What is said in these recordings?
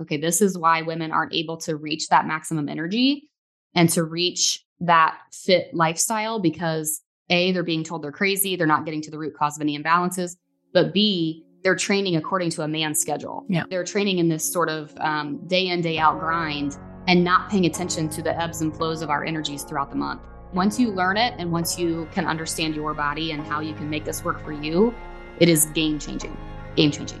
okay, this is why women aren't able to reach that maximum energy and to reach that fit lifestyle because A, they're being told they're crazy, they're not getting to the root cause of any imbalances, but B, they're training according to a man's schedule. Yeah. They're training in this sort of um, day in, day out grind and not paying attention to the ebbs and flows of our energies throughout the month. Once you learn it and once you can understand your body and how you can make this work for you, it is game changing. Game changing.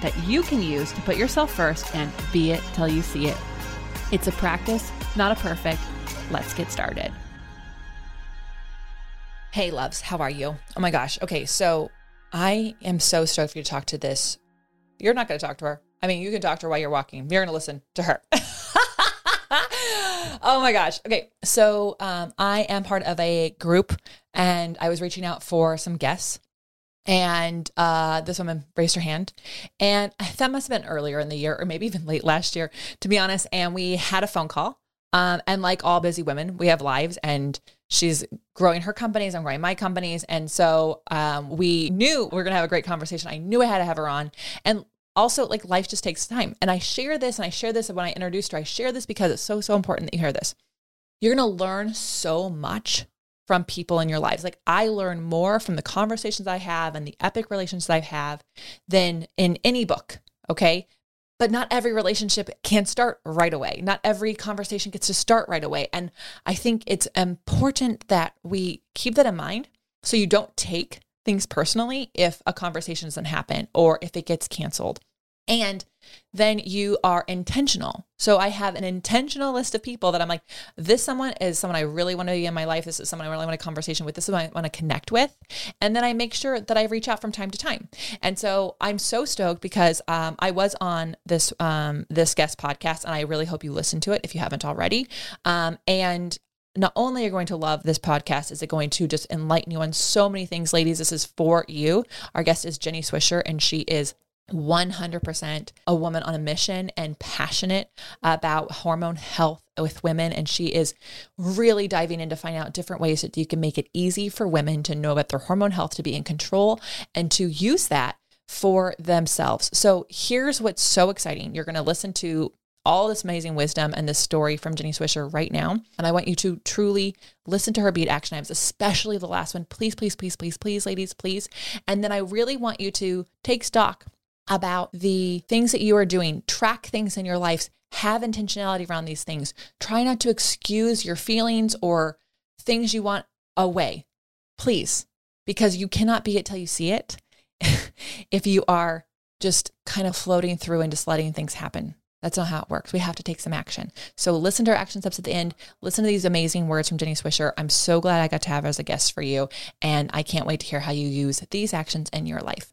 that you can use to put yourself first and be it till you see it. It's a practice, not a perfect. Let's get started. Hey, loves, how are you? Oh my gosh. Okay, so I am so stoked for you to talk to this. You're not going to talk to her. I mean, you can talk to her while you're walking. You're going to listen to her. oh my gosh. Okay, so um, I am part of a group, and I was reaching out for some guests and uh, this woman raised her hand. And that must have been earlier in the year, or maybe even late last year, to be honest. And we had a phone call. Um, and like all busy women, we have lives, and she's growing her companies. I'm growing my companies. And so um, we knew we're going to have a great conversation. I knew I had to have her on. And also, like, life just takes time. And I share this, and I share this when I introduced her. I share this because it's so, so important that you hear this. You're going to learn so much from people in your lives. Like I learn more from the conversations I have and the epic relationships I have than in any book. Okay. But not every relationship can start right away. Not every conversation gets to start right away. And I think it's important that we keep that in mind so you don't take things personally if a conversation doesn't happen or if it gets canceled. And then you are intentional. So I have an intentional list of people that I'm like, this someone is someone I really want to be in my life. This is someone I really want a conversation with. This is someone I want to connect with. And then I make sure that I reach out from time to time. And so I'm so stoked because um, I was on this um, this guest podcast, and I really hope you listen to it if you haven't already. Um, and not only are you going to love this podcast, is it going to just enlighten you on so many things, ladies. This is for you. Our guest is Jenny Swisher, and she is 100% a woman on a mission and passionate about hormone health with women. And she is really diving in to find out different ways that you can make it easy for women to know about their hormone health, to be in control, and to use that for themselves. So here's what's so exciting. You're going to listen to all this amazing wisdom and this story from Jenny Swisher right now. And I want you to truly listen to her beat action items, especially the last one. Please, please, please, please, please, ladies, please. And then I really want you to take stock about the things that you are doing, track things in your life, have intentionality around these things. Try not to excuse your feelings or things you want away, please, because you cannot be it till you see it if you are just kind of floating through and just letting things happen. That's not how it works. We have to take some action. So listen to our action steps at the end. Listen to these amazing words from Jenny Swisher. I'm so glad I got to have her as a guest for you. And I can't wait to hear how you use these actions in your life.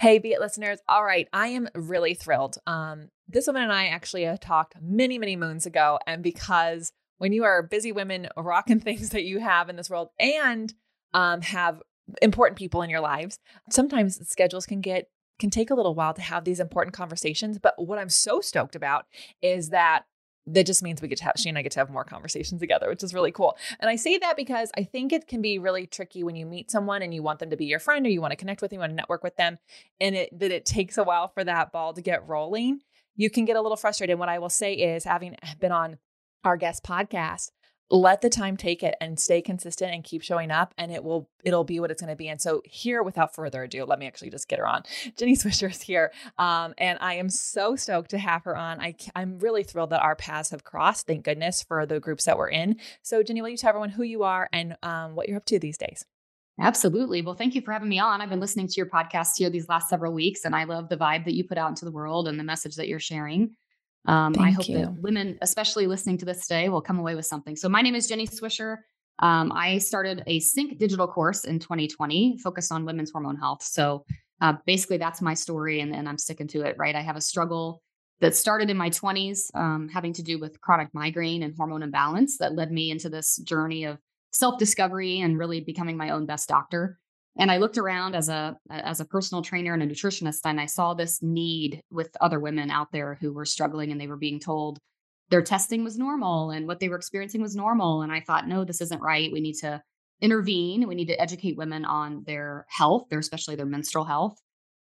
Hey, Be It listeners. All right, I am really thrilled. Um, this woman and I actually uh, talked many, many moons ago. And because when you are busy women rocking things that you have in this world and um, have important people in your lives, sometimes schedules can get can take a little while to have these important conversations. But what I'm so stoked about is that that just means we get to have she and I get to have more conversations together, which is really cool. And I say that because I think it can be really tricky when you meet someone and you want them to be your friend or you want to connect with them, you want to network with them, and it that it takes a while for that ball to get rolling. You can get a little frustrated. And what I will say is, having been on our guest podcast, let the time take it and stay consistent and keep showing up and it will it'll be what it's going to be and so here without further ado let me actually just get her on jenny swisher is here um, and i am so stoked to have her on I, i'm really thrilled that our paths have crossed thank goodness for the groups that we're in so jenny will you tell everyone who you are and um, what you're up to these days Absolutely. Well, thank you for having me on. I've been listening to your podcast here these last several weeks, and I love the vibe that you put out into the world and the message that you're sharing. Um, I hope you. that women, especially listening to this today, will come away with something. So, my name is Jenny Swisher. Um, I started a Sync digital course in 2020 focused on women's hormone health. So, uh, basically, that's my story, and, and, I'm sticking to it, right? I have a struggle that started in my 20s, um, having to do with chronic migraine and hormone imbalance that led me into this journey of self discovery and really becoming my own best doctor and i looked around as a as a personal trainer and a nutritionist and i saw this need with other women out there who were struggling and they were being told their testing was normal and what they were experiencing was normal. And i thought no this isn't right. We need to intervene. We need to educate women on their health their especially their menstrual health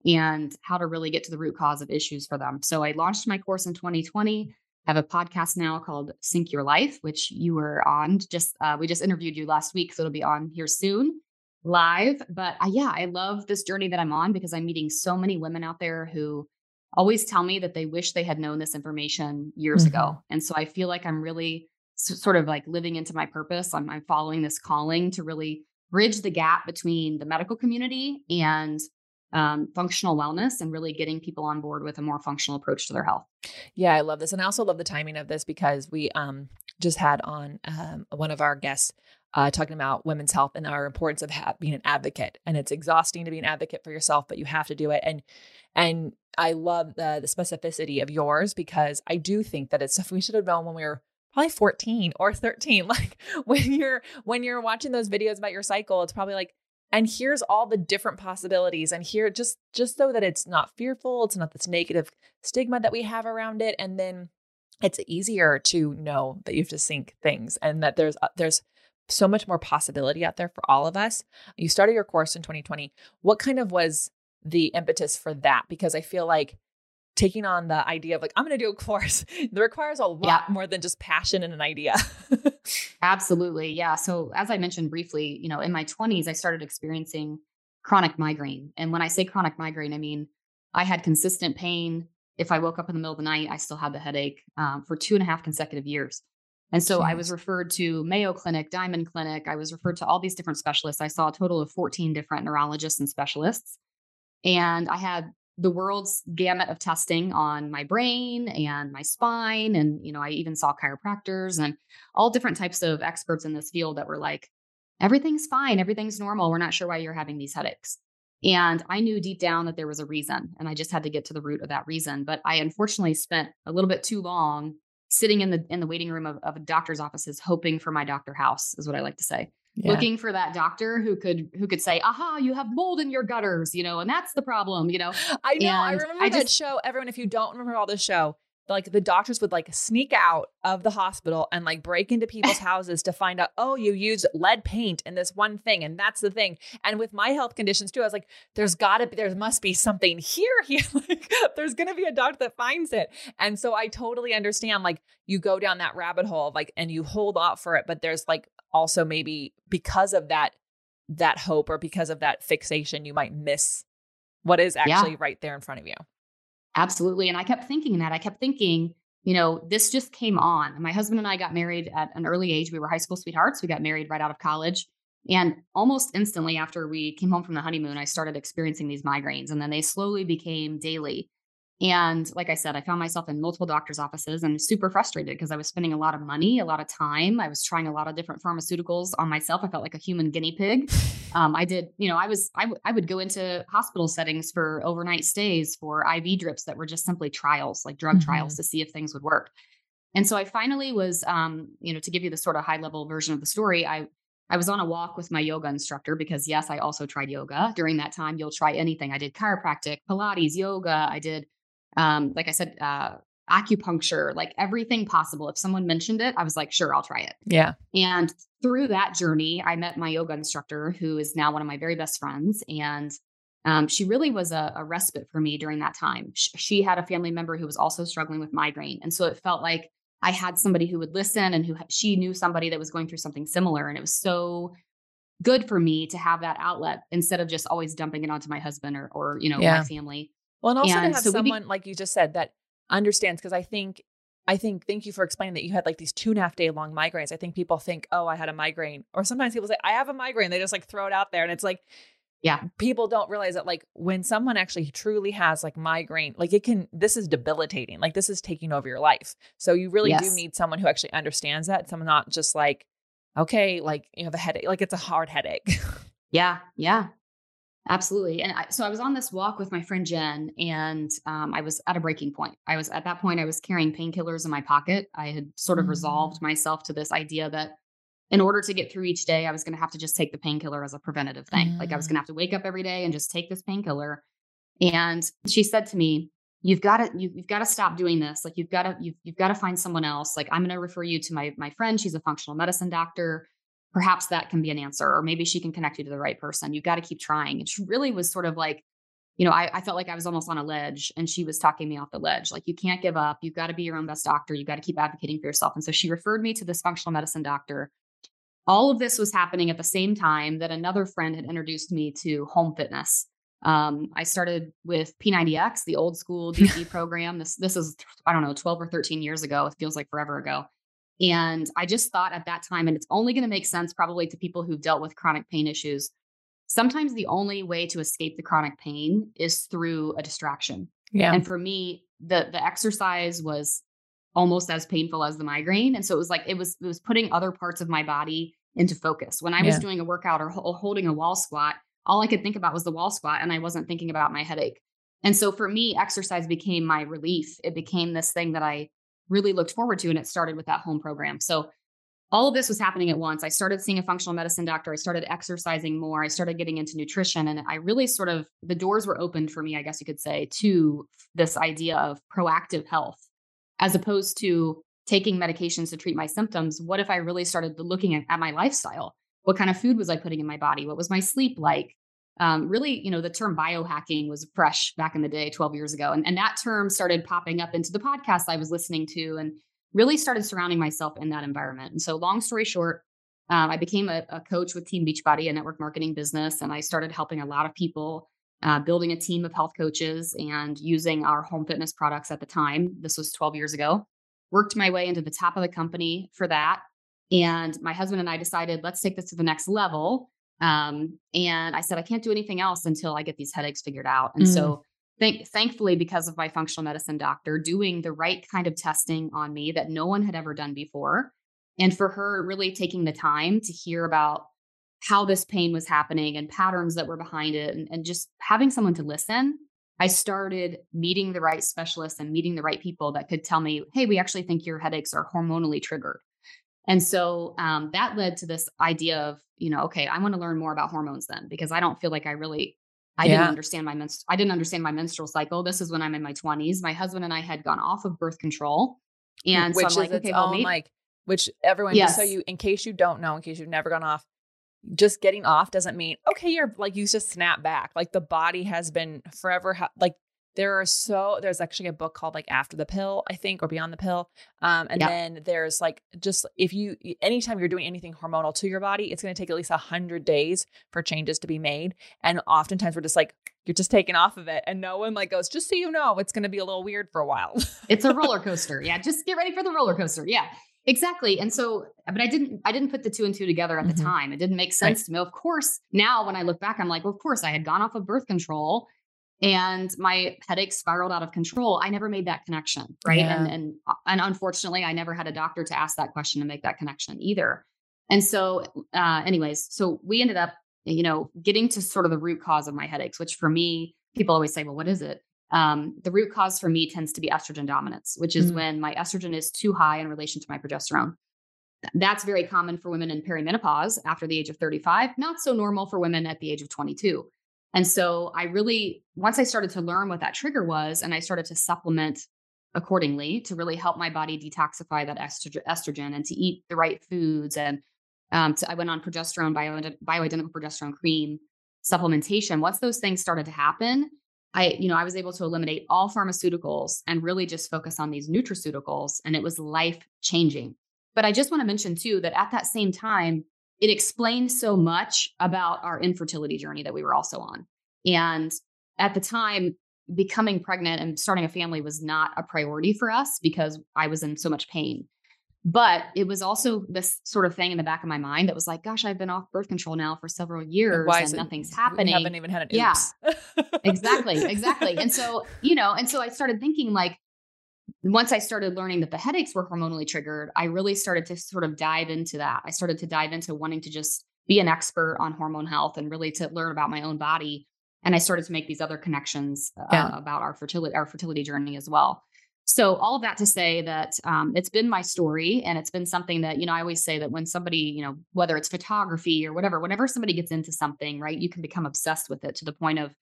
and how to really get to the root cause of issues for them. So i launched my course in 2020 I have a podcast now called sync your life which you were on. Just uh, we just interviewed you last week so it'll be on here soon live. But I, yeah, I love this journey that I'm on because I'm meeting so many women out there who always tell me that they wish they had known this information years mm-hmm. ago. And so I feel like I'm really sort of like living into my purpose. I'm, I'm following this calling to really bridge the gap between the medical community and um, functional wellness and really getting people on board with a more functional approach to their health. Yeah, I love this. And I also love the timing of this because we um, just had on um, one of our guests uh, talking about women's health and our importance of ha- being an advocate. And it's exhausting to be an advocate for yourself, but you have to do it. And and I love the the specificity of yours because I do think that it's stuff we should have known when we were probably 14 or 13. Like when you're when you're watching those videos about your cycle, it's probably like, and here's all the different possibilities. And here just just so that it's not fearful, it's not this negative stigma that we have around it. And then it's easier to know that you have to sync things and that there's uh, there's so much more possibility out there for all of us. You started your course in 2020. What kind of was the impetus for that? Because I feel like taking on the idea of like, I'm going to do a course, that requires a lot yeah. more than just passion and an idea. Absolutely. Yeah. So, as I mentioned briefly, you know, in my 20s, I started experiencing chronic migraine. And when I say chronic migraine, I mean, I had consistent pain. If I woke up in the middle of the night, I still had the headache um, for two and a half consecutive years. And so Jeez. I was referred to Mayo Clinic, Diamond Clinic. I was referred to all these different specialists. I saw a total of 14 different neurologists and specialists. And I had the world's gamut of testing on my brain and my spine. And, you know, I even saw chiropractors and all different types of experts in this field that were like, everything's fine, everything's normal. We're not sure why you're having these headaches. And I knew deep down that there was a reason, and I just had to get to the root of that reason. But I unfortunately spent a little bit too long sitting in the in the waiting room of, of a doctor's offices hoping for my doctor house is what i like to say yeah. looking for that doctor who could who could say aha you have mold in your gutters you know and that's the problem you know i know and i remember I that just, show everyone if you don't remember all this show like the doctors would like sneak out of the hospital and like break into people's houses to find out oh you used lead paint in this one thing and that's the thing. And with my health conditions too i was like there's gotta be there must be something here here like there's gonna be a doctor that finds it. And so i totally understand like you go down that rabbit hole like and you hold off for it but there's like also maybe because of that that hope or because of that fixation you might miss what is actually yeah. right there in front of you Absolutely. And I kept thinking that. I kept thinking, you know, this just came on. My husband and I got married at an early age. We were high school sweethearts. We got married right out of college. And almost instantly after we came home from the honeymoon, I started experiencing these migraines. And then they slowly became daily. And like I said, I found myself in multiple doctor's offices and super frustrated because I was spending a lot of money, a lot of time. I was trying a lot of different pharmaceuticals on myself. I felt like a human guinea pig. Um, I did, you know, I was, I, w- I would go into hospital settings for overnight stays for IV drips that were just simply trials, like drug mm-hmm. trials to see if things would work. And so I finally was, um, you know, to give you the sort of high level version of the story, I I was on a walk with my yoga instructor because, yes, I also tried yoga. During that time, you'll try anything. I did chiropractic, Pilates, yoga. I did, um, like I said, uh, acupuncture, like everything possible. If someone mentioned it, I was like, sure, I'll try it. Yeah. And through that journey, I met my yoga instructor, who is now one of my very best friends. And um, she really was a, a, respite for me during that time. She, she had a family member who was also struggling with migraine. And so it felt like I had somebody who would listen and who she knew somebody that was going through something similar. And it was so good for me to have that outlet instead of just always dumping it onto my husband or, or you know, yeah. my family. Well, and also and to have so someone, be- like you just said, that understands, because I think I think thank you for explaining that you had like these two and a half day long migraines. I think people think, oh, I had a migraine. Or sometimes people say, I have a migraine. They just like throw it out there. And it's like, yeah. People don't realize that like when someone actually truly has like migraine, like it can this is debilitating. Like this is taking over your life. So you really yes. do need someone who actually understands that. Someone not just like, okay, like you have a headache. Like it's a hard headache. yeah. Yeah. Absolutely. And I, so I was on this walk with my friend Jen, and um, I was at a breaking point. I was at that point, I was carrying painkillers in my pocket. I had sort of mm. resolved myself to this idea that in order to get through each day, I was going to have to just take the painkiller as a preventative thing. Mm. Like I was going to mm. have to wake up every day and just take this painkiller. And she said to me, "You've got to you, have got to stop doing this. Like you've got to you've, you've got to find someone else. Like I'm going to refer you to my my friend. She's a functional medicine doctor. Perhaps that can be an answer, or maybe she can connect you to the right person. You've got to keep trying." And she really was sort of like, you know, I, I felt like I was almost on a ledge, and she was talking me off the ledge. Like you can't give up. You've got to be your own best doctor. You've got to keep advocating for yourself. And so she referred me to this functional medicine doctor all of this was happening at the same time that another friend had introduced me to home fitness. Um, I started with P90X, the old school DVD program. This this is I don't know, 12 or 13 years ago. It feels like forever ago. And I just thought at that time, and it's only going to make sense probably to people who've dealt with chronic pain issues. Sometimes the only way to escape the chronic pain is through a distraction. Yeah. And for me, the the exercise was almost as painful as the migraine. And so it was like it was it was putting other parts of my body into focus. When I was doing a workout or ho- holding a wall squat, all I could think about was the wall squat and I wasn't thinking about my headache. And so for me, exercise became my relief. It became this thing that I really looked forward to and it started with that home program. So all of this was happening at once. I started seeing a functional medicine doctor. I started exercising more. I started getting into nutrition. And I really sort of, the doors were opened for me, I guess you could say, to this idea of proactive health as opposed to taking medications to treat my symptoms. What if I really started looking at, at my lifestyle? What kind of food was I putting in my body? What was my sleep like? Um, really, you know, the term biohacking was fresh back in the day, 12 years ago. And, and that term started popping up into the podcast I was listening to and really started surrounding myself in that environment. And so, long story short, um, I became a, a, coach with Team Beachbody, a network marketing business, and I started helping a lot of people uh, building a team of health coaches and using our home fitness products at the time. This was 12 years ago. Worked my way into the top of the company for that. And my husband and I decided, let's take this to the next level. Um, and I said, I can't do anything else until I get these headaches figured out. And mm. so, thank, thankfully, because of my functional medicine doctor doing the right kind of testing on me that no one had ever done before, and for her really taking the time to hear about how this pain was happening and patterns that were behind it and, and just having someone to listen i started meeting the right specialists and meeting the right people that could tell me hey we actually think your headaches are hormonally triggered and so um, that led to this idea of you know okay i want to learn more about hormones then because i don't feel like i really i yeah. didn't understand my menst- i didn't understand my menstrual cycle this is when i'm in my 20s my husband and i had gone off of birth control and which so I'm like, okay, well, maybe- like which everyone yes. just so you in case you don't know in case you've never gone off just getting off doesn't mean okay you're like you just snap back like the body has been forever ha- like there are so there's actually a book called like after the pill i think or beyond the pill um, and yeah. then there's like just if you anytime you're doing anything hormonal to your body it's going to take at least 100 days for changes to be made and oftentimes we're just like you're just taken off of it and no one like goes just so you know it's going to be a little weird for a while it's a roller coaster yeah just get ready for the roller coaster yeah Exactly. And so, but I didn't, I didn't put the two and two together at mm-hmm. the time. It didn't make sense right. to me. Of course, now when I look back, I'm like, well, of course I had gone off of birth control and my headache spiraled out of control. I never made that connection. Right. Yeah. And, and, uh, and unfortunately I never had a doctor to ask that question and make that connection either. And so, uh, anyways, so we ended up, you know, getting to sort of the root cause of my headaches, which for me, people always say, well, what is it? Um, the root cause for me tends to be estrogen dominance, which is mm when my estrogen is too high in relation to my progesterone. That's very common for women in perimenopause after the age of 35, not so normal for women at the age of 22. And so I really, once I started to learn what that trigger was and I started to supplement accordingly to really help my body detoxify that estrogen and to eat the right foods. And um, to, I went on progesterone, bio, bioidentical progesterone cream supplementation. Once those things started to happen, I, you know, I was able to eliminate all pharmaceuticals and really just focus on these nutraceuticals. And it was life changing. But I just want to mention too that at that same time, it explained so much about our infertility journey that we were also on. And at the time, becoming pregnant and starting a family was not a priority for us because I was in so much pain. But it was also this sort of thing in the back of my mind that was like, gosh, I've been off birth control now for several years and, nothing's happening. We haven't even had an oops. Yeah, exactly, exactly. And so, you know, and so I started thinking like, once I started learning that the headaches were hormonally triggered, I really started to sort of dive into that. I started to dive into wanting to just be an expert on hormone health and really to learn about my own body. And I started to make these other connections uh, yeah. about our fertility, our fertility journey as well. So all of that to say that um, it's been my story, and it's been something that you know I always say that when somebody you know whether it's photography or whatever, whenever somebody gets into something, right, you can become obsessed with it to the point of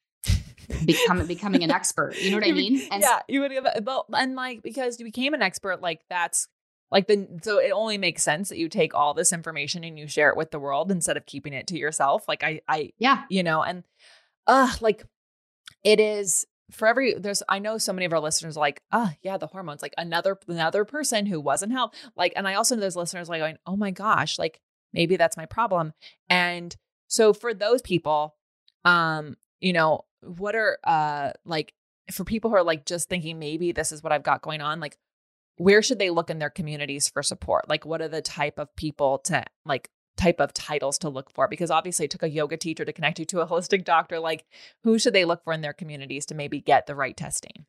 becoming becoming an expert. You know what I mean? And yeah, you would. Well, and like because you became an expert, like that's like the so it only makes sense that you take all this information and you share it with the world instead of keeping it to yourself. Like I, I, yeah, you know, and uh, like it is for every there's I know so many of our listeners like, ah, oh, yeah, the hormones, like another another person who wasn't helped. Like, and I also know those listeners like going, oh my gosh, like maybe that's my problem. And so for those people, um, you know, what are uh like for people who are like just thinking maybe this is what I've got going on, like where should they look in their communities for support? Like what are the type of people to like type of titles to look for? Because obviously it took a yoga teacher to connect you to a holistic doctor like who should they look for in their communities to maybe get the right testing?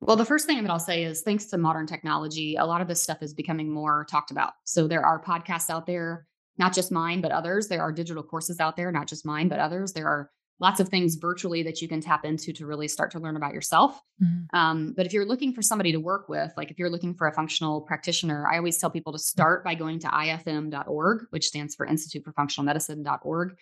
Well the first thing that i'll say is thanks to modern technology a lot of this stuff is becoming more talked about. So there are podcasts out there not just mine but others. There are digital courses out there not just mine but others. There are lots of things virtually that you can tap into to really start to learn about yourself. Mm-hmm. Um, but if you're looking for somebody to work with, like if you're looking for a functional practitioner, I always tell people to start by going to ifm.org, which stands for Institute for Functional Medicine.org.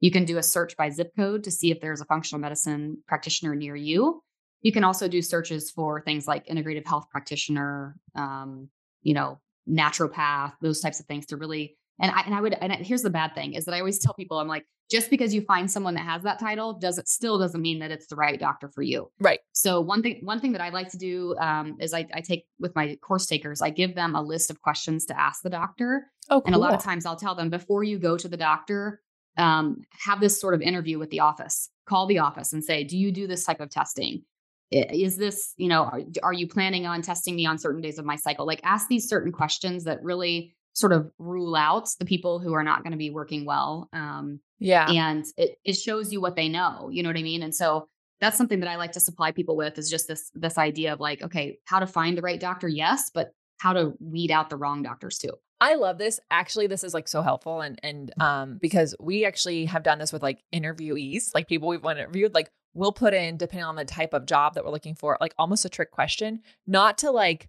You can do a search by zip code to see if there's a functional medicine practitioner near you. You can also do searches for things like integrative health practitioner, um, you know, naturopath, those types of things to really and I and I would and here's the bad thing is that I always tell people I'm like just because you find someone that has that title doesn't still doesn't mean that it's the right doctor for you. Right. So one thing one thing that I like to do um, is I, I take with my course takers I give them a list of questions to ask the doctor. Oh, cool. And a lot of times I'll tell them before you go to the doctor, um, have this sort of interview with the office. Call the office and say, do you do this type of testing? Is this, you know, are, are you planning on testing me on certain days of my cycle? Like ask these certain questions that really sort of rule out the people who are not going to be working well. Um, yeah. And it, it shows you what they know, you know what I mean? And so that's something that I like to supply people with is just this, this idea of like, okay, how to find the right doctor. Yes, but how to weed out the wrong doctors too. I love this. Actually, this is like so helpful. And, and, um, because we actually have done this with like interviewees, like people we've interviewed, like we'll put in, depending on the type of job that we're looking for, like almost a trick question, not to like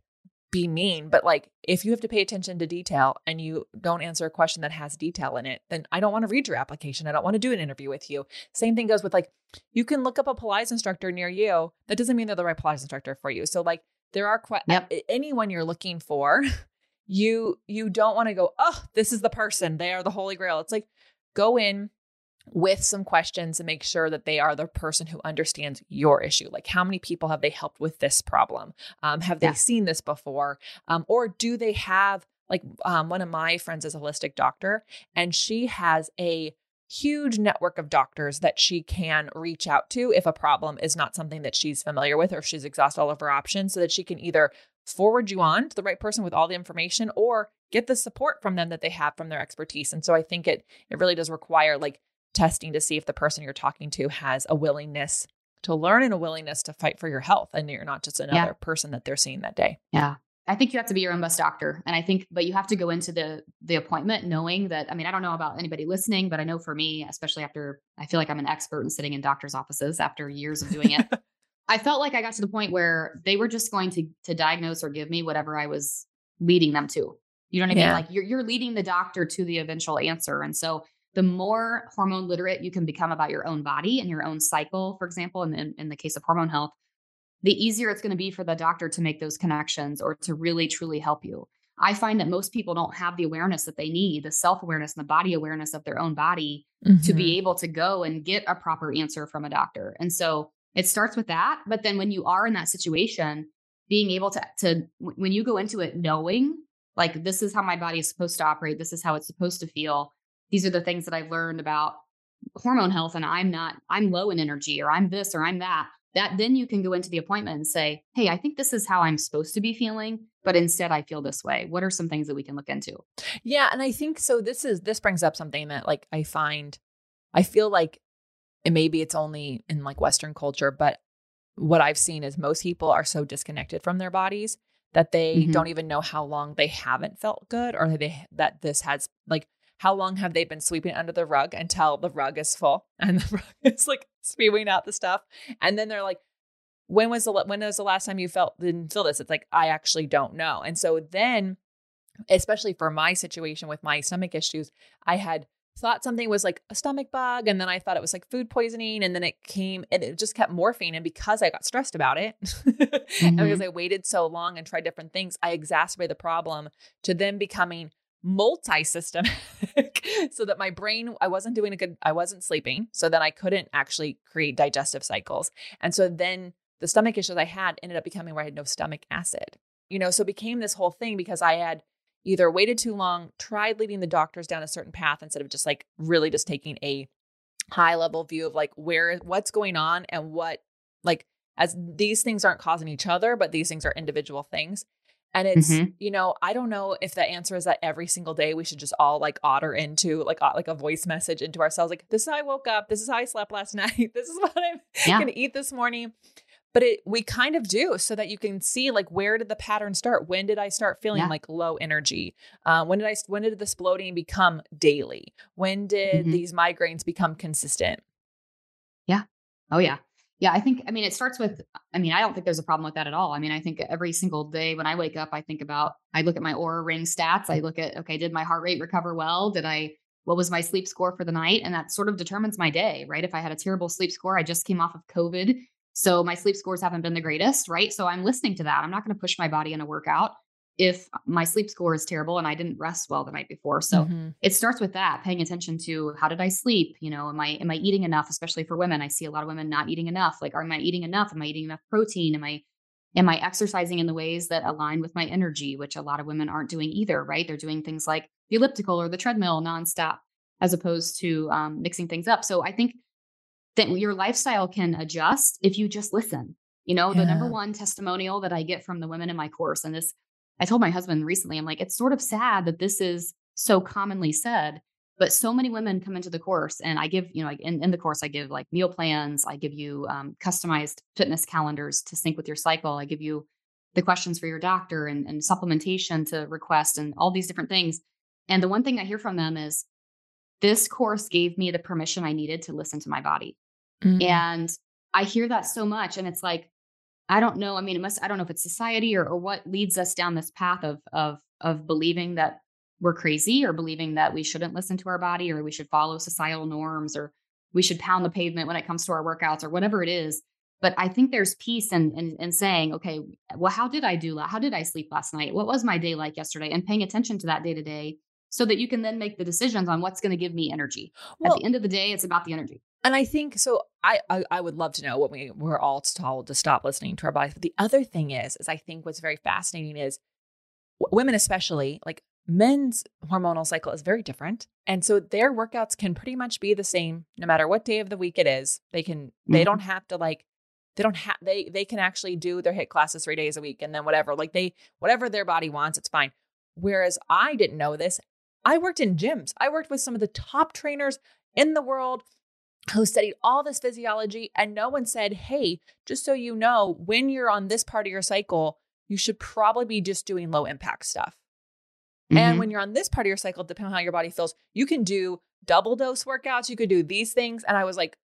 be mean, but like if you have to pay attention to detail and you don't answer a question that has detail in it, then I don't want to read your application. I don't want to do an interview with you. Same thing goes with like you can look up a Pilates instructor near you. That doesn't mean they're the right Pilates instructor for you. So like there are que- yep. anyone you're looking for, you you don't want to go, "Oh, this is the person. They are the holy grail." It's like go in with some questions and make sure that they are the person who understands your issue. Like, how many people have they helped with this problem? Um, have they yeah. seen this before? Um, or do they have, like, um, one of my friends is a holistic doctor, and she has a huge network of doctors that she can reach out to if a problem is not something that she's familiar with or if she's exhausted all of her options so that she can either forward you on to the right person with all the information or get the support from them that they have from their expertise and so i think it it really does require like testing to see if the person you're talking to has a willingness to learn and a willingness to fight for your health and you're not just another yeah. person that they're seeing that day. Yeah. I think you have to be your own best doctor. And I think, but you have to go into the the appointment knowing that, I mean, I don't know about anybody listening, but I know for me, especially after I feel like I'm an expert in sitting in doctors' offices after years of doing it. I felt like I got to the point where they were just going to to diagnose or give me whatever I was leading them to You know what I Yeah. mean? Like you're you're leading the doctor to the eventual answer. And so the more hormone literate you can become about your own body and your own cycle, for example, and in, in the case of hormone health, the easier it's going to be for the doctor to make those connections or to really truly help you. I find that most people don't have the awareness that they need, the self awareness and the body awareness of their own body to Mhm. be able to go and get a proper answer from a doctor. And so it starts with that. But then when you are in that situation, being able to, to when you go into it knowing like this is how my body is supposed to operate, this is how it's supposed to feel. These are the things that I've learned about hormone health, and I'm not, I'm low in energy, or I'm this, or I'm that. That then you can go into the appointment and say, Hey, I think this is how I'm supposed to be feeling, but instead I feel this way. What are some things that we can look into? Yeah, and I think so this is this brings up something that like I find I feel like and maybe it's only in like western culture, but what I've seen is most people are so disconnected from their bodies that they Mhm. don't even know how long they haven't felt good or they that this has like how long have they been sweeping under the rug until the rug is full and the rug is like spewing out the stuff? And then they're like when was the when was the last time you felt didn't feel this? It's like I actually don't know. And so then especially for my situation with my stomach issues, I had thought something was like a stomach bug and then I thought it was like food poisoning and then it came and it just kept morphing and because I got stressed about it and because mm-hmm. I waited so long and tried different things, I exacerbated the problem to then becoming multi-systematic so that my brain I wasn't doing a good I wasn't sleeping so then I couldn't actually create digestive cycles and so then the stomach issues I had ended up becoming where I had no stomach acid you know so became this whole thing because I had either waited too long, tried leading the doctors down a certain path instead of just like really just taking a high level view of like where what's going on and what like as these things aren't causing each other, but these things are individual things. And it's, Mhm. you know, I don't know if the answer is that every single day we should just all like otter into like like a voice message into ourselves like this is how I woke up, this is how I slept last night, this is what I'm Yeah. to eat this morning. But it we kind of do so that you can see like where did the pattern start? When did I start feeling Yeah. like low energy? Uh, when did I when did this bloating become daily? When did Mhm. these migraines become consistent? Yeah. Oh yeah. Yeah, I think I mean it starts with I mean I don't think there's a problem with that at all. I mean I think every single day when I wake up I think about I look at my Oura ring stats. I look at okay, did my heart rate recover well? Did I what was my sleep score for the night? And that sort of determines my day, right? If I had a terrible sleep score, I just came off of COVID. So my sleep scores haven't been the greatest, right? So I'm listening to that. I'm not going to push my body in a workout if my sleep score is terrible and I didn't rest well the night before. So Mhm. it starts with that paying attention to how did i sleep? You know am i am i eating enough especially for women? I see a lot of women not eating enough. Like am i eating enough? Am i eating enough protein? Am i am i exercising in the ways that align with my energy which a lot of women aren't doing either right? They're doing things like the elliptical or the treadmill nonstop as opposed to um, mixing things up. So i think that your lifestyle can adjust if you just listen. You know the number one testimonial that i get from the women in my course and this I told my husband recently, I'm like, it's sort of sad that this is so commonly said, but so many women come into the course and I give, you know, like in, in the course, I give like meal plans, I give you um, customized fitness calendars to sync with your cycle. I give you the questions for your doctor and, and supplementation to request and all these different things. And the one thing I hear from them is this course gave me the permission I needed to listen to my body. Mhm. And I hear that so much. And it's like, I don't know. I mean, it must, I don't know if it's society or, or what leads us down this path of, of, of believing that we're crazy or believing that we shouldn't listen to our body or we should follow societal norms or we should pound the pavement when it comes to our workouts or whatever it is. But I think there's peace in, in, in saying, okay, well, how did I do? How did I sleep last night? What was my day like yesterday? And paying attention to that day to day so that you can then make the decisions on what's going to give me energy. Well, At the end of the day, it's about the energy. And I think so. I, I I would love to know what we we're all told to stop listening to our bodies. But the other thing is, is I think what's very fascinating is w- women, especially like men's hormonal cycle is very different, and so their workouts can pretty much be the same no matter what day of the week it is. They can they Mhm. don't have to like they don't have they they can actually do their HIIT classes three days a week and then whatever like they whatever their body wants it's fine. Whereas I didn't know this. I worked in gyms. I worked with some of the top trainers in the world who studied all this physiology and no one said, "Hey, just so you know, when you're on this part of your cycle, you should probably be just doing low impact stuff." And Mhm. when you're on this part of your cycle, depending on how your body feels, you can do double dose workouts, you could do these things. And I was like,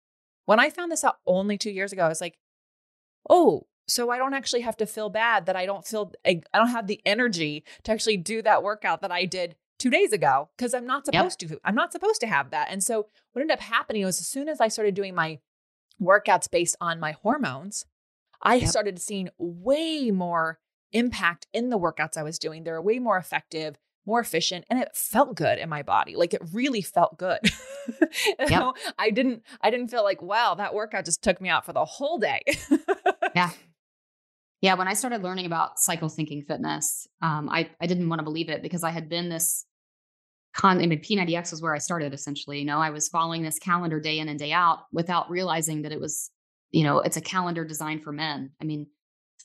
when I found this out only 2 years ago, I was like, "Oh, so I don't actually have to feel bad that I don't feel I don't have the energy to actually do that workout that I did two days ago because I'm not supposed yep. to. I'm not supposed to have that. And so what ended up happening was as soon as I started doing my workouts based on my hormones, I yep. started seeing way more impact in the workouts I was doing. They were way more effective, more efficient, and it felt good in my body. Like it really felt good. yep. know, I didn't I didn't feel like, wow, that workout just took me out for the whole day. yeah. Yeah, when I started learning about cycle syncing fitness, um, I, I didn't want to believe it because I had been this con I mean P90X was where I started essentially. You know, I was following this calendar day in and day out without realizing that it was, you know, it's a calendar designed for men. I mean,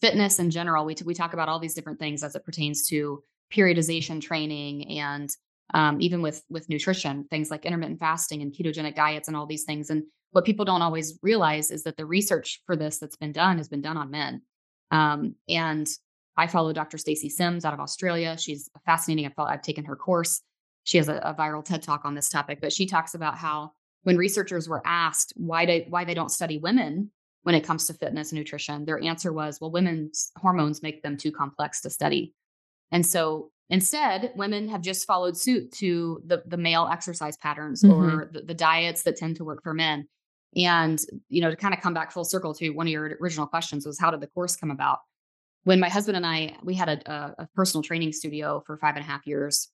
fitness in general, we, t- we talk about all these different things as it pertains to periodization training and um, even with with nutrition, things like intermittent fasting and ketogenic diets and all these things. And what people don't always realize is that the research for this that's been done has been done on men. Um, and I follow Dr. Stacy Sims out of Australia. She's fascinating. I've, I've taken her course. She has a, a, viral TED talk on this topic, but she talks about how when researchers were asked why they, why they don't study women when it comes to fitness and nutrition, their answer was, well, women's hormones make them too complex to study. And so instead, women have just followed suit to the, the male exercise patterns mm-hmm. or the, the diets that tend to work for men. And, you know, to kind of come back full circle to one of your original questions was how did the course come about? When my husband and I, we had a, a personal training studio for five and a half years.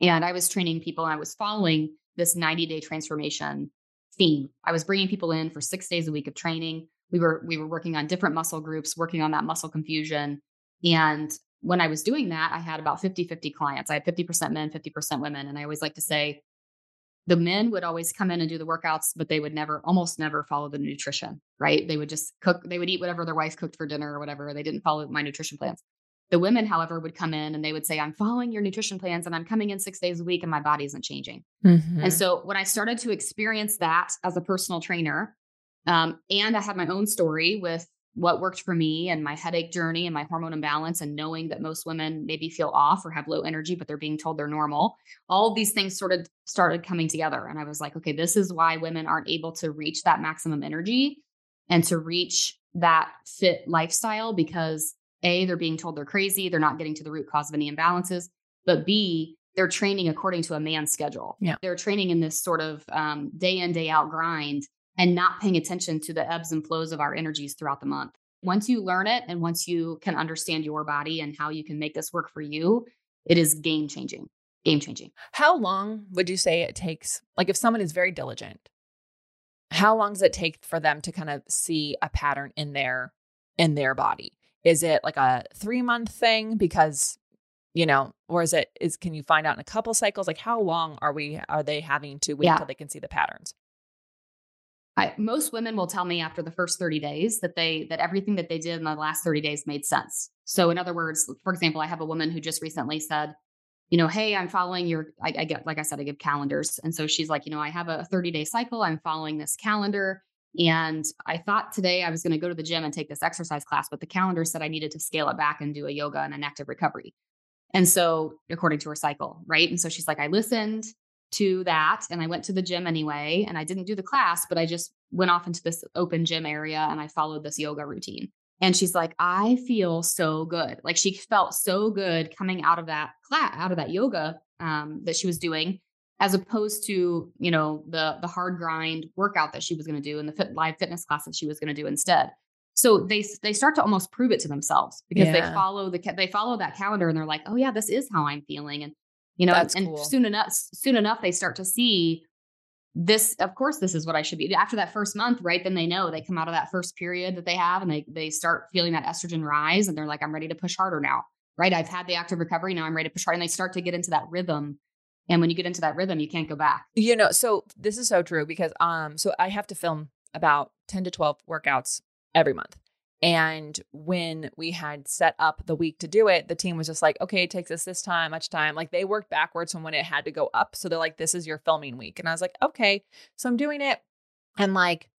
And I was training people and I was following this 90 day transformation theme. I was bringing people in for six days a week of training. We were, we were working on different muscle groups, working on that muscle confusion. And when I was doing that, I had about 50 50 clients. I had 50% men, 50% women. And I always like to say, the men would always come in and do the workouts, but they would never, almost never follow the nutrition, right? They would just cook, they would eat whatever their wife cooked for dinner or whatever. They didn't follow my nutrition plans. The women, however, would come in and they would say, I'm following your nutrition plans and I'm coming in six days a week and my body isn't changing. Mm-hmm. And so when I started to experience that as a personal trainer, um, and I had my own story with what worked for me and my headache journey and my hormone imbalance and knowing that most women maybe feel off or have low energy but they're being told they're normal all of these things sort of started coming together and i was like okay this is why women aren't able to reach that maximum energy and to reach that fit lifestyle because a they're being told they're crazy they're not getting to the root cause of any imbalances but b they're training according to a man's schedule yeah they're training in this sort of um, day in day out grind and not paying attention to the ebbs and flows of our energies throughout the month. Once you learn it and once you can understand your body and how you can make this work for you, it is game changing. Game changing. How long would you say it takes? Like, if someone is very diligent, how long does it take for them to kind of see a pattern in their in their body? Is it like a three month thing? Because you know, or is it is can you find out in a couple cycles? Like, how long are we are they having to wait yeah. until they can see the patterns? I, most women will tell me after the first 30 days that they that everything that they did in the last 30 days made sense. So in other words, for example, I have a woman who just recently said, you know, hey, I'm following your I, I get like I said, I give calendars. And so she's like, you know, I have a 30 day cycle. I'm following this calendar. And I thought today I was going to go to the gym and take this exercise class, but the calendar said I needed to scale it back and do a yoga and an active recovery. And so, according to her cycle, right? And so she's like, I listened, to that and I went to the gym anyway and I didn't do the class but I just went off into this open gym area and I followed this yoga routine. And she's like, I feel so good. Like she felt so good coming out of that class, out of that yoga um, that she was doing, as opposed to you know the the hard grind workout that she was going to do and the fit, live fitness class that she was going to do instead. So they they start to almost prove it to themselves because yeah. they follow the they follow that calendar and they're like, oh yeah, this is how I'm feeling. And you know That's and, cool. soon enough soon enough they start to see this of course this is what i should be after that first month right then they know they come out of that first period that they have and they they start feeling that estrogen rise and they're like i'm ready to push harder now right i've had the active recovery now i'm ready to push harder and they start to get into that rhythm and when you get into that rhythm you can't go back you know so this is so true because um so i have to film about 10 to 12 workouts every month and when we had set up the week to do it, the team was just like, okay, it takes us this time, much time. Like they worked backwards from when it had to go up. So they're like, this is your filming week. And I was like, okay. So I'm doing it. And like,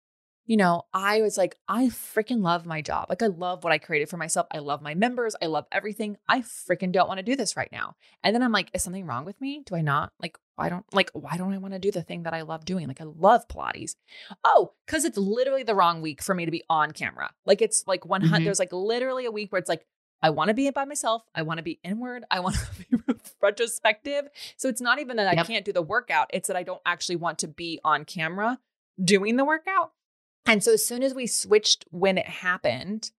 you know, I was like, I freaking love my job. Like, I love what I created for myself. I love my members. I love everything. I freaking don't want to do this right now. And then I'm like, is something wrong with me? Do I not? Like, why don't, like, why don't I want to do the thing that I love doing? Like, I love Pilates. Oh, because it's literally the wrong week for me to be on camera. Like, it's like one, mm-hmm. there's like literally a week where it's like, I want to be by myself. I want to be inward. I want to be retrospective. So it's not even that yep. I can't do the workout, it's that I don't actually want to be on camera doing the workout. And so as soon as we switched when it happened,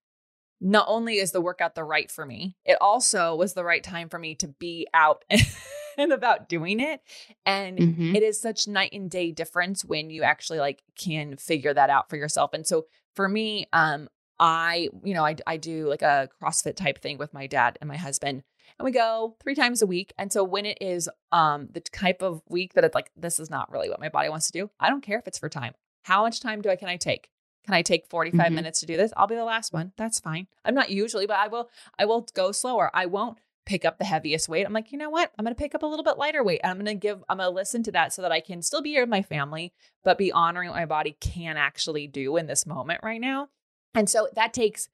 not only is the workout the right for me, it also was the right time for me to be out and about doing it. And mm-hmm. it is such night and day difference when you actually like can figure that out for yourself. And so for me, um, I, you know, I, I do like a CrossFit type thing with my dad and my husband and we go three times a week. And so when it is um the type of week that it's like this is not really what my body wants to do, I don't care if it's for time. How much time do I can I take? Can I take 45 mm-hmm. minutes to do this? I'll be the last one. That's fine. I'm not usually, but I will I will go slower. I won't pick up the heaviest weight. I'm like, you know what? I'm going to pick up a little bit lighter weight. I'm going to give, I'm going to listen to that so that I can still be here with my family, but be honoring what my body can actually do in this moment right now. And so that takes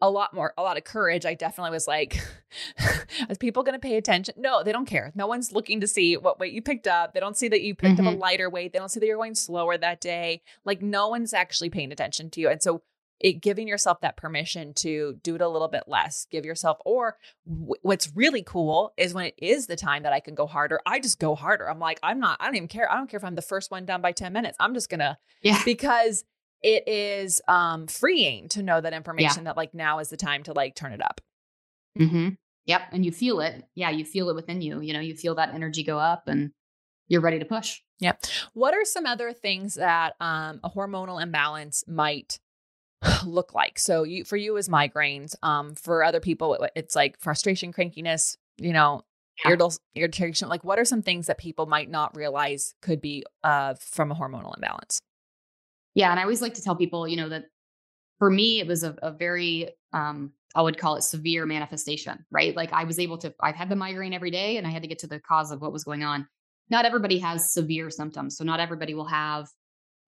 a lot more, a lot of courage. I definitely was like, is people going to pay attention? No, they don't care. No one's looking to see what weight you picked up. They don't see that you picked mm-hmm. up a mm-hmm. lighter weight. They don't see that you're going slower that day. Like no one's actually paying attention to you. And so it giving yourself that permission to do it a little bit less, give yourself, or w- what's really cool is when it is the time that I can go harder, I just go harder. I'm like, I'm not, I don't even care. I don't care if I'm the first one done by 10 minutes. I'm just gonna, yeah, because it is um freeing to know that information yeah. that like now is the time to like turn it up. Mm-hmm. Yep. And you feel it. Yeah. You feel it within you. You know, you feel that energy go up and you're ready to push. Yep. What are some other things that um, a hormonal imbalance might look like? So you, for you is migraines. Um, for other people, it's like frustration, crankiness, you know, yeah. irritation. Like what are some things that people might not realize could be uh, from a hormonal imbalance? Yeah. And I always like to tell people, you know, that for me, it was a, a very, um, I would call it severe manifestation, right? Like I was able to, I've had the migraine every day and I had to get to the cause of what was going on. Not everybody has severe symptoms. So not everybody will have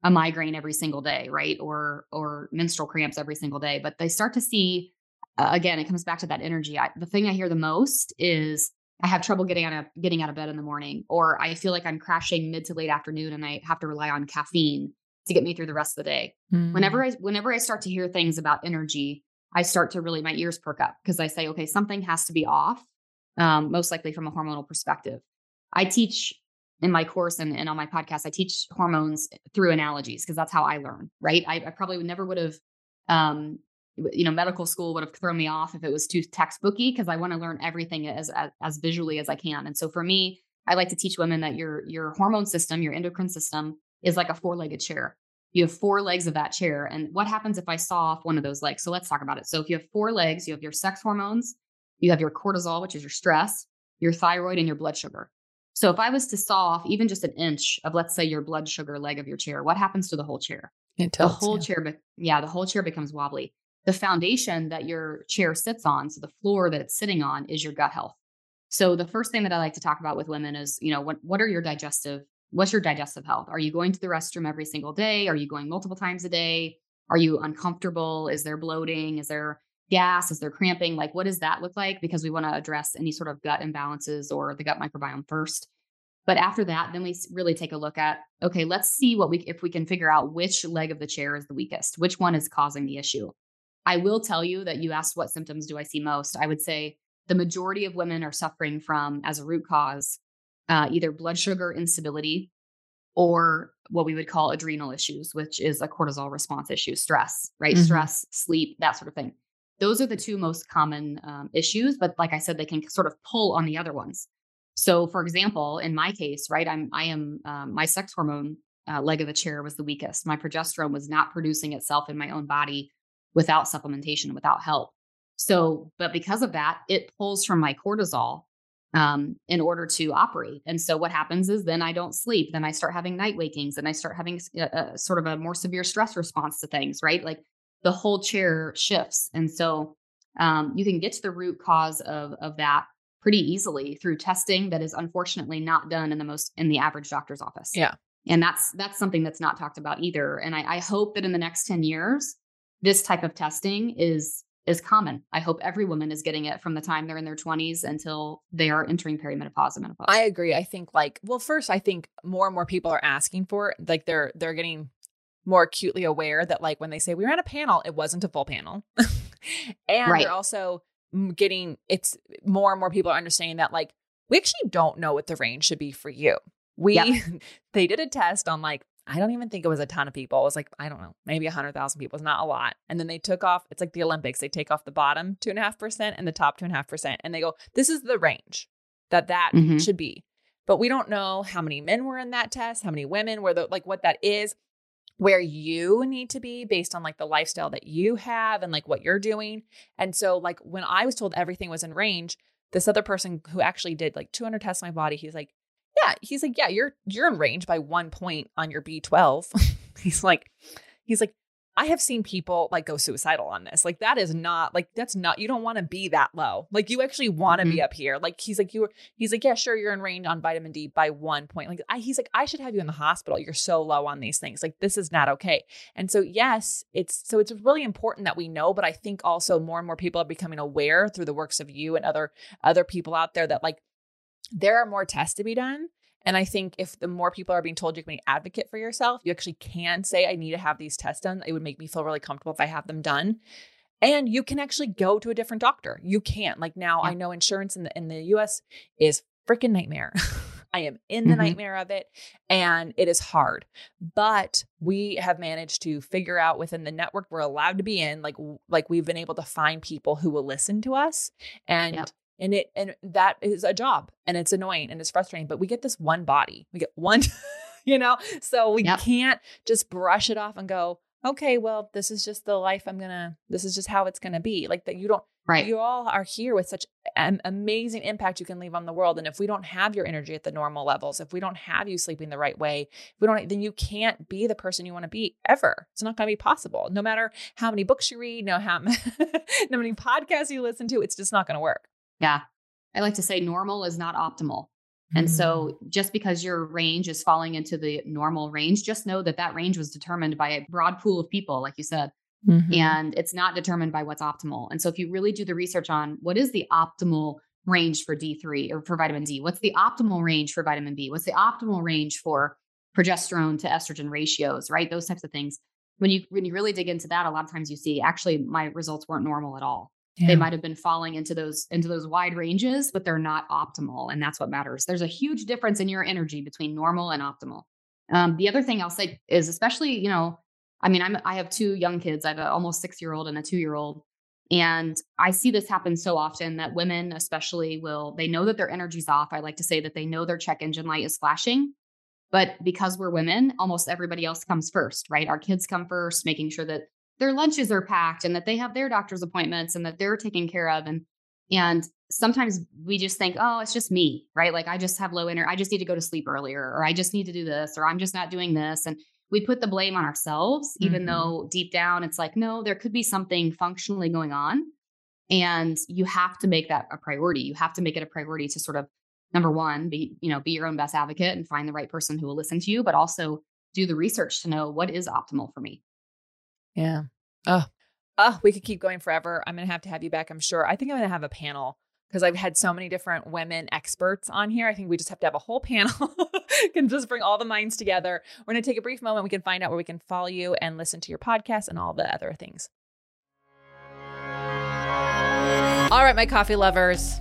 a migraine every single day, right? Or, or menstrual cramps every single day, but they start to see, uh, again, it comes back to that energy. I, the thing I hear the most is I have trouble getting out of getting out of bed in the morning, or I feel like I'm crashing mid to late afternoon and I have to rely on caffeine to get me through the rest of the day. Mm. Whenever I whenever I start to hear things about energy, I start to really my ears perk up because I say, okay, something has to be off. Um, most likely from a hormonal perspective. I teach in my course and, and on my podcast, I teach hormones through analogies because that's how I learn, right? I, I probably would never would have um, you know, medical school would have thrown me off if it was too textbooky because I want to learn everything as, as as visually as I can. And so for me, I like to teach women that your your hormone system, your endocrine system is like a four legged chair. You have four legs of that chair. And what happens if I saw off one of those legs? So let's talk about it. So if you have four legs, you have your sex hormones, you have your cortisol, which is your stress, your thyroid, and your blood sugar. So if I was to saw off even just an inch of, let's say, your blood sugar leg of your chair, what happens to the whole chair? It tilts, the whole yeah. chair, be- yeah, the whole chair becomes wobbly. The foundation that your chair sits on, so the floor that it's sitting on, is your gut health. So the first thing that I like to talk about with women is, you know, what what are your digestive what's your digestive health? Are you going to the restroom every single day? Are you going multiple times a day? Are you uncomfortable? Is there bloating? Is there gas? Is there cramping? Like, what does that look like? Because we want to address any sort of gut imbalances or the gut microbiome first. But after that, then we really take a look at okay, let's see what we if we can figure out which leg of the chair is the weakest, which one is causing the issue. I will tell you that you asked what symptoms do I see most. I would say the majority of women are suffering from as a root cause uh, either blood sugar instability or what we would call adrenal issues, which is a cortisol response issue, stress, right? Mm-hmm. Stress, sleep, that sort of thing. Those are the two most common um, issues, but like I said, they can sort of pull on the other ones. So, for example, in my case, right, I'm I am um, my sex hormone uh, leg of the chair was the weakest. My progesterone was not producing itself in my own body without supplementation, without help. So, but because of that, it pulls from my cortisol um, in order to operate. And so what happens is then I don't sleep. Then I start having night wakings and I start having a, a sort of a more severe stress response to things, right? Like the whole chair shifts. And so um, you can get to the root cause of, of that pretty easily through testing that is unfortunately not done in the most in the average doctor's office. Yeah. And that's that's something that's not talked about either. And I, I hope that in the next 10 years, this type of testing is is common. I hope every woman is getting it from the time they're in their 20s until they are entering perimenopause and menopause. I agree. I think like well first I think more and more people are asking for it. Like they're they're getting more acutely aware that like when they say we ran a panel, it wasn't a full panel. and right. they're also getting it's more and more people are understanding that like we actually don't know what the range should be for you. We yep. they did a test on like I don't even think it was a ton of people. It was like, I don't know, maybe 100,000 people. It's not a lot. And then they took off, it's like the Olympics. They take off the bottom 2.5% and the top 2.5%. And they go, this is the range that that mm-hmm. should be. But we don't know how many men were in that test, how many women were the, like what that is, where you need to be based on like the lifestyle that you have and like what you're doing. And so, like, when I was told everything was in range, this other person who actually did like 200 tests on my body, he's like, yeah, he's like, yeah, you're you're in range by one point on your B12. he's like, he's like, I have seen people like go suicidal on this. Like that is not like that's not you don't want to be that low. Like you actually want to mm-hmm. be up here. Like he's like you were he's like yeah sure you're in range on vitamin D by 1 point. Like I, he's like I should have you in the hospital. You're so low on these things. Like this is not okay. And so yes, it's so it's really important that we know, but I think also more and more people are becoming aware through the works of you and other other people out there that like there are more tests to be done. And I think if the more people are being told you can be an advocate for yourself, you actually can say, I need to have these tests done. It would make me feel really comfortable if I have them done. And you can actually go to a different doctor. You can't. Like now, yeah. I know insurance in the in the US is freaking nightmare. I am in the mm-hmm. nightmare of it and it is hard. But we have managed to figure out within the network we're allowed to be in like like we've been able to find people who will listen to us and yep and it and that is a job and it's annoying and it's frustrating but we get this one body. We get one you know? So we yep. can't just brush it off and go okay well this is just the life i'm gonna this is just how it's gonna be. Like that you don't right. you all are here with such an amazing impact you can leave on the world and if we don't have your energy at the normal levels if we don't have you sleeping the right way if we don't then you can't be the person you want to be ever. It's not going to be possible. No matter how many books you read no how no many podcasts you listen to it's just not going to work yeah. I like to say normal is not optimal. And so mm. just because your range is falling into the normal range, just know that that range was determined by a broad pool of people, like you said. Mm-hmm. And it's not determined by what's optimal. And so if you really do the research on what is the optimal range for D3 or for vitamin D, what's the optimal range for vitamin B, what's the optimal range for progesterone to estrogen ratios, right? Those types of things. When you when you really dig into that, a lot of times you see actually my results weren't normal at all. Yeah. They might have been falling into those into those wide ranges, but they're not optimal, and that's what matters. There's a huge difference in your energy between normal and optimal. Um, the other thing I'll say is, especially you know, I mean, I'm I have two young kids. I have an almost six year old and a two year old, and I see this happen so often that women, especially, will they know that their energy's off. I like to say that they know their check engine light is flashing, but because we're women, almost everybody else comes first, right? Our kids come first, making sure that their lunches are packed and that they have their doctor's appointments and that they're taken care of and and sometimes we just think oh it's just me right? Like i just have low energy i just need to go to sleep earlier or i just need to do this or i'm just not doing this and we put the blame on ourselves even mm-hmm. though deep down it's like no there could be something functionally going on and you have to make that a priority. You have to make it a priority to sort of number one be you know be your own best advocate and find the right person who will listen to you but also do the research to know what is optimal for me yeah. Oh, oh, we could keep going forever. I'm going to have to have you back, I'm sure. I think I'm going to have a panel because I've had so many different women experts on here. I think we just have to have a whole panel, can just bring all the minds together. We're going to take a brief moment. We can find out where we can follow you and listen to your podcast and all the other things. All right, my coffee lovers.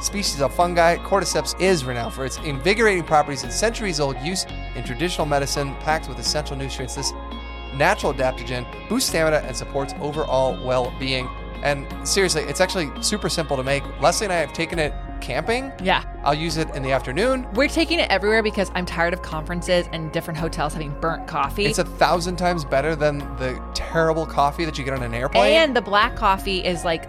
species of fungi, cordyceps is renowned for its invigorating properties and centuries old use in traditional medicine, packed with essential nutrients. This natural adaptogen boosts stamina and supports overall well being. And seriously, it's actually super simple to make. Lesley and I have taken it camping. Yeah. I'll use it in the afternoon. We're taking it everywhere because I'm tired of conferences and different hotels having burnt coffee. It's a thousand times better than the terrible coffee that you get on an airplane. and the black coffee is like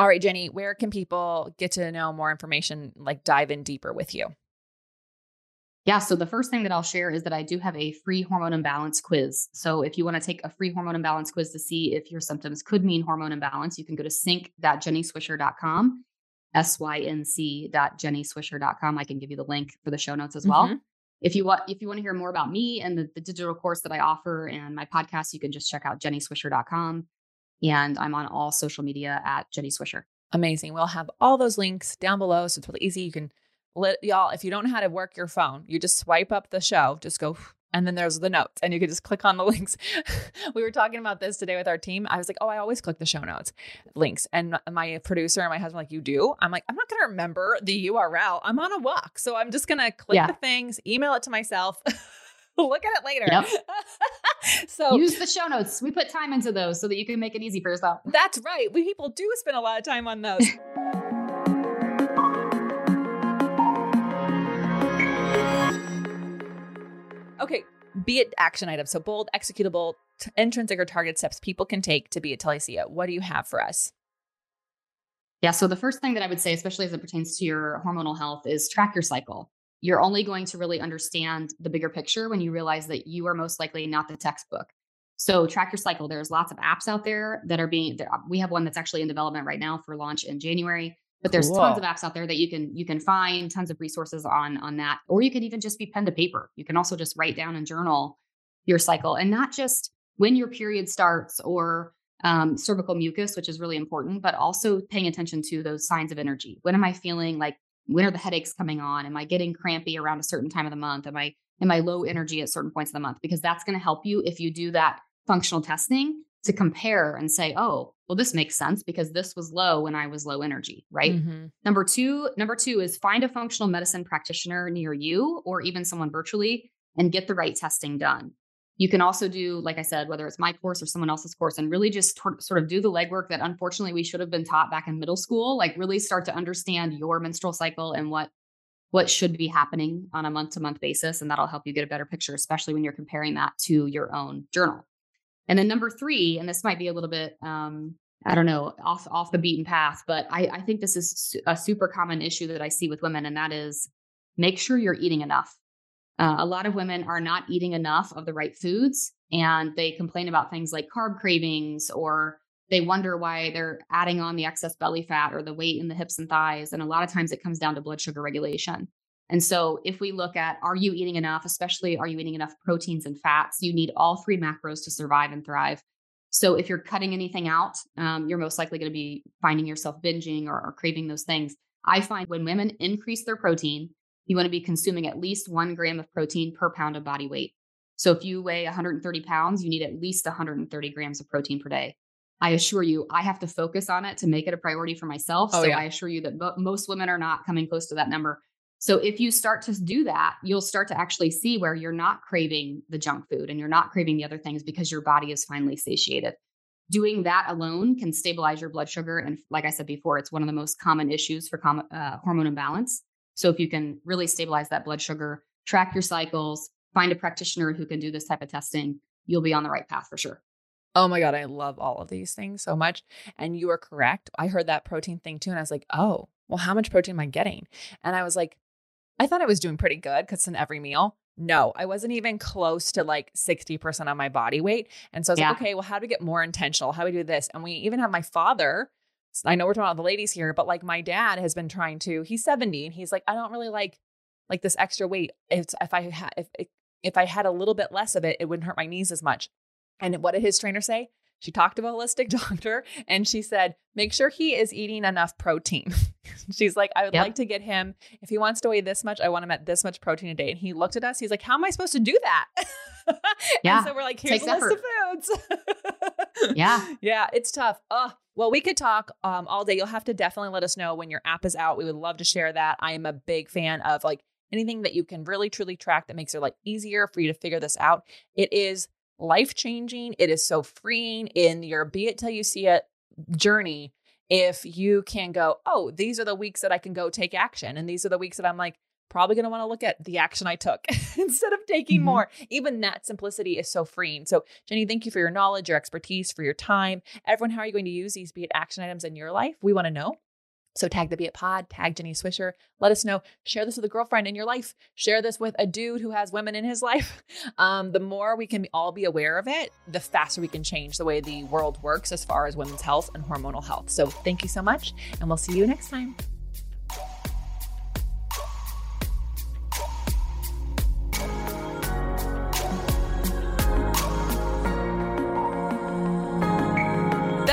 All right, Jenny, where can people get to know more information, like dive in deeper with you? Yeah, so the first thing that I'll share is that I do have a free hormone imbalance quiz. So if you want to take a free hormone imbalance quiz to see if your symptoms could mean hormone imbalance, you can go to sync.jennyswisher.com, sync.jennyswisher.com. I can give you the link for the show notes as well. Mhm. If you want if you want to hear more about me and the, the digital course that I offer and my podcast, you can just check out jennyswisher.com. And I'm on all social media at Jenny Swisher. Amazing. We'll have all those links down below. So it's really easy. You can let y'all, if you don't know how to work your phone, you just swipe up the show, just go, and then there's the notes, and you can just click on the links. we were talking about this today with our team. I was like, oh, I always click the show notes links. And my producer and my husband, like, you do? I'm like, I'm not going to remember the URL. I'm on a walk. So I'm just going to click Yeah. the things, email it to myself. Look at it later. Yep. so Use the show notes. We put time into those so that you can make it easy for yourself. that's right. We people do spend a lot of time on those. okay, be it action items. So bold, executable, t- intrinsic or target steps people can take to be it till you see it. What do you have for us? Yeah. So the first thing that I would say, especially as it pertains to your hormonal health, is track your cycle. You're only going to really understand the bigger picture when you realize that you are most likely not the textbook. So track your cycle. There's lots of apps out there that are being. There, we have one that's actually in development right now for launch in January. But there's tons of apps out there that you can you can find tons of resources on on that, or you can even just be pen to paper. You can also just write down and journal your cycle, and not just when your period starts or um, cervical mucus, which is really important, but also paying attention to those signs of energy. When am I feeling like? When are the headaches coming on? Am I getting crampy around a certain time of the month? Am I am I low energy at certain points of the month? Because that's going to help you if you do that functional testing to compare and say, oh, well, this makes sense because this was low when I was low energy, right? Mhm. Number two, number two is find a functional medicine practitioner near you or even someone virtually and get the right testing done. You can also do, like I said, whether it's my course or someone else's course, and really just sort of do the legwork that unfortunately we should have been taught back in middle school. Like really start to understand your menstrual cycle and what what should be happening on a month to month basis, and that'll help you get a better picture, especially when you're comparing that to your own journal. And then number three, and this might be a little bit, um, I don't know, off off the beaten path, but I, I think this is a super common issue that I see with women, and that is make sure you're eating enough. Uh, a lot of women are not eating enough of the right foods, and they complain about things like carb cravings, or they wonder why they're adding on the excess belly fat or the weight in the hips and thighs. And a lot of times it comes down to blood sugar regulation. And so, if we look at are you eating enough, especially are you eating enough proteins and fats, you need all three macros to survive and thrive. So, if you're cutting anything out, um, you're most likely going to be finding yourself binging or, or craving those things. I find when women increase their protein, you want to be consuming at least one gram of protein per pound of body weight. So, if you weigh 130 pounds, you need at least 130 grams of protein per day. I assure you, I have to focus on it to make it a priority for myself. Oh, so, yeah. I assure you that mo- most women are not coming close to that number. So if you start to do that, you'll start to actually see where you're not craving the junk food and you're not craving the other things because your body is finally satiated. doing that alone can stabilize your blood sugar. And like I said before, it's one of the most common issues for com- uh, hormone imbalance. So if you can really stabilize that blood sugar, track your cycles, find a practitioner who can do this type of testing, you'll be on the right path for sure. Oh my God, I love all of these things so much. And you are correct. I heard that protein thing too. And I was like, oh, well, how much protein am I getting? And I was like, I thought I was doing pretty good because in every meal. No, I wasn't even close to like 60% of my body weight. And so I was Yeah. like, okay, well, how do we get more intentional? How do we do this? And we even have my father. I know we're talking about the ladies here, but like my dad has been trying to, he's 70 and he's like, I don't really like like this extra weight. If if I had if if, I had a little bit less of it, it wouldn't hurt my knees as much. And what did his trainer say? She talked to a holistic doctor and she said, make sure he is eating enough protein. She's like, I would Yep. like to get him, if he wants to weigh this much, I want him at this much protein a day. And he looked at us, he's like, How am I supposed to do that? Yeah, And so we're like, here's takes a list of foods. Yeah. Yeah, it's tough. Oh, well, we could talk um, all day. You'll have to definitely let us know when your app is out. We would love to share that. I am a big fan of like anything that you can really truly track that makes it like easier for you to figure this out. It is life changing. It is so freeing in your be it till you see it journey. If you can go, oh, these are the weeks that I can go take action. And these are the weeks that I'm like, probably going to want to look at the action I took instead of taking Mhm. more. Even that simplicity is so freeing. So, Jenny, thank you for your knowledge, your expertise, for your time. Everyone, how are you going to use these be it action items in your life? We want to know. So tag the Be It Pod, tag Jenny Swisher. Let us know. Share this with a girlfriend in your life. Share this with a dude who has women in his life. Um, the more we can all be aware of it, the faster we can change the way the world works as far as women's health and hormonal health. So thank you so much, and we'll see you next time.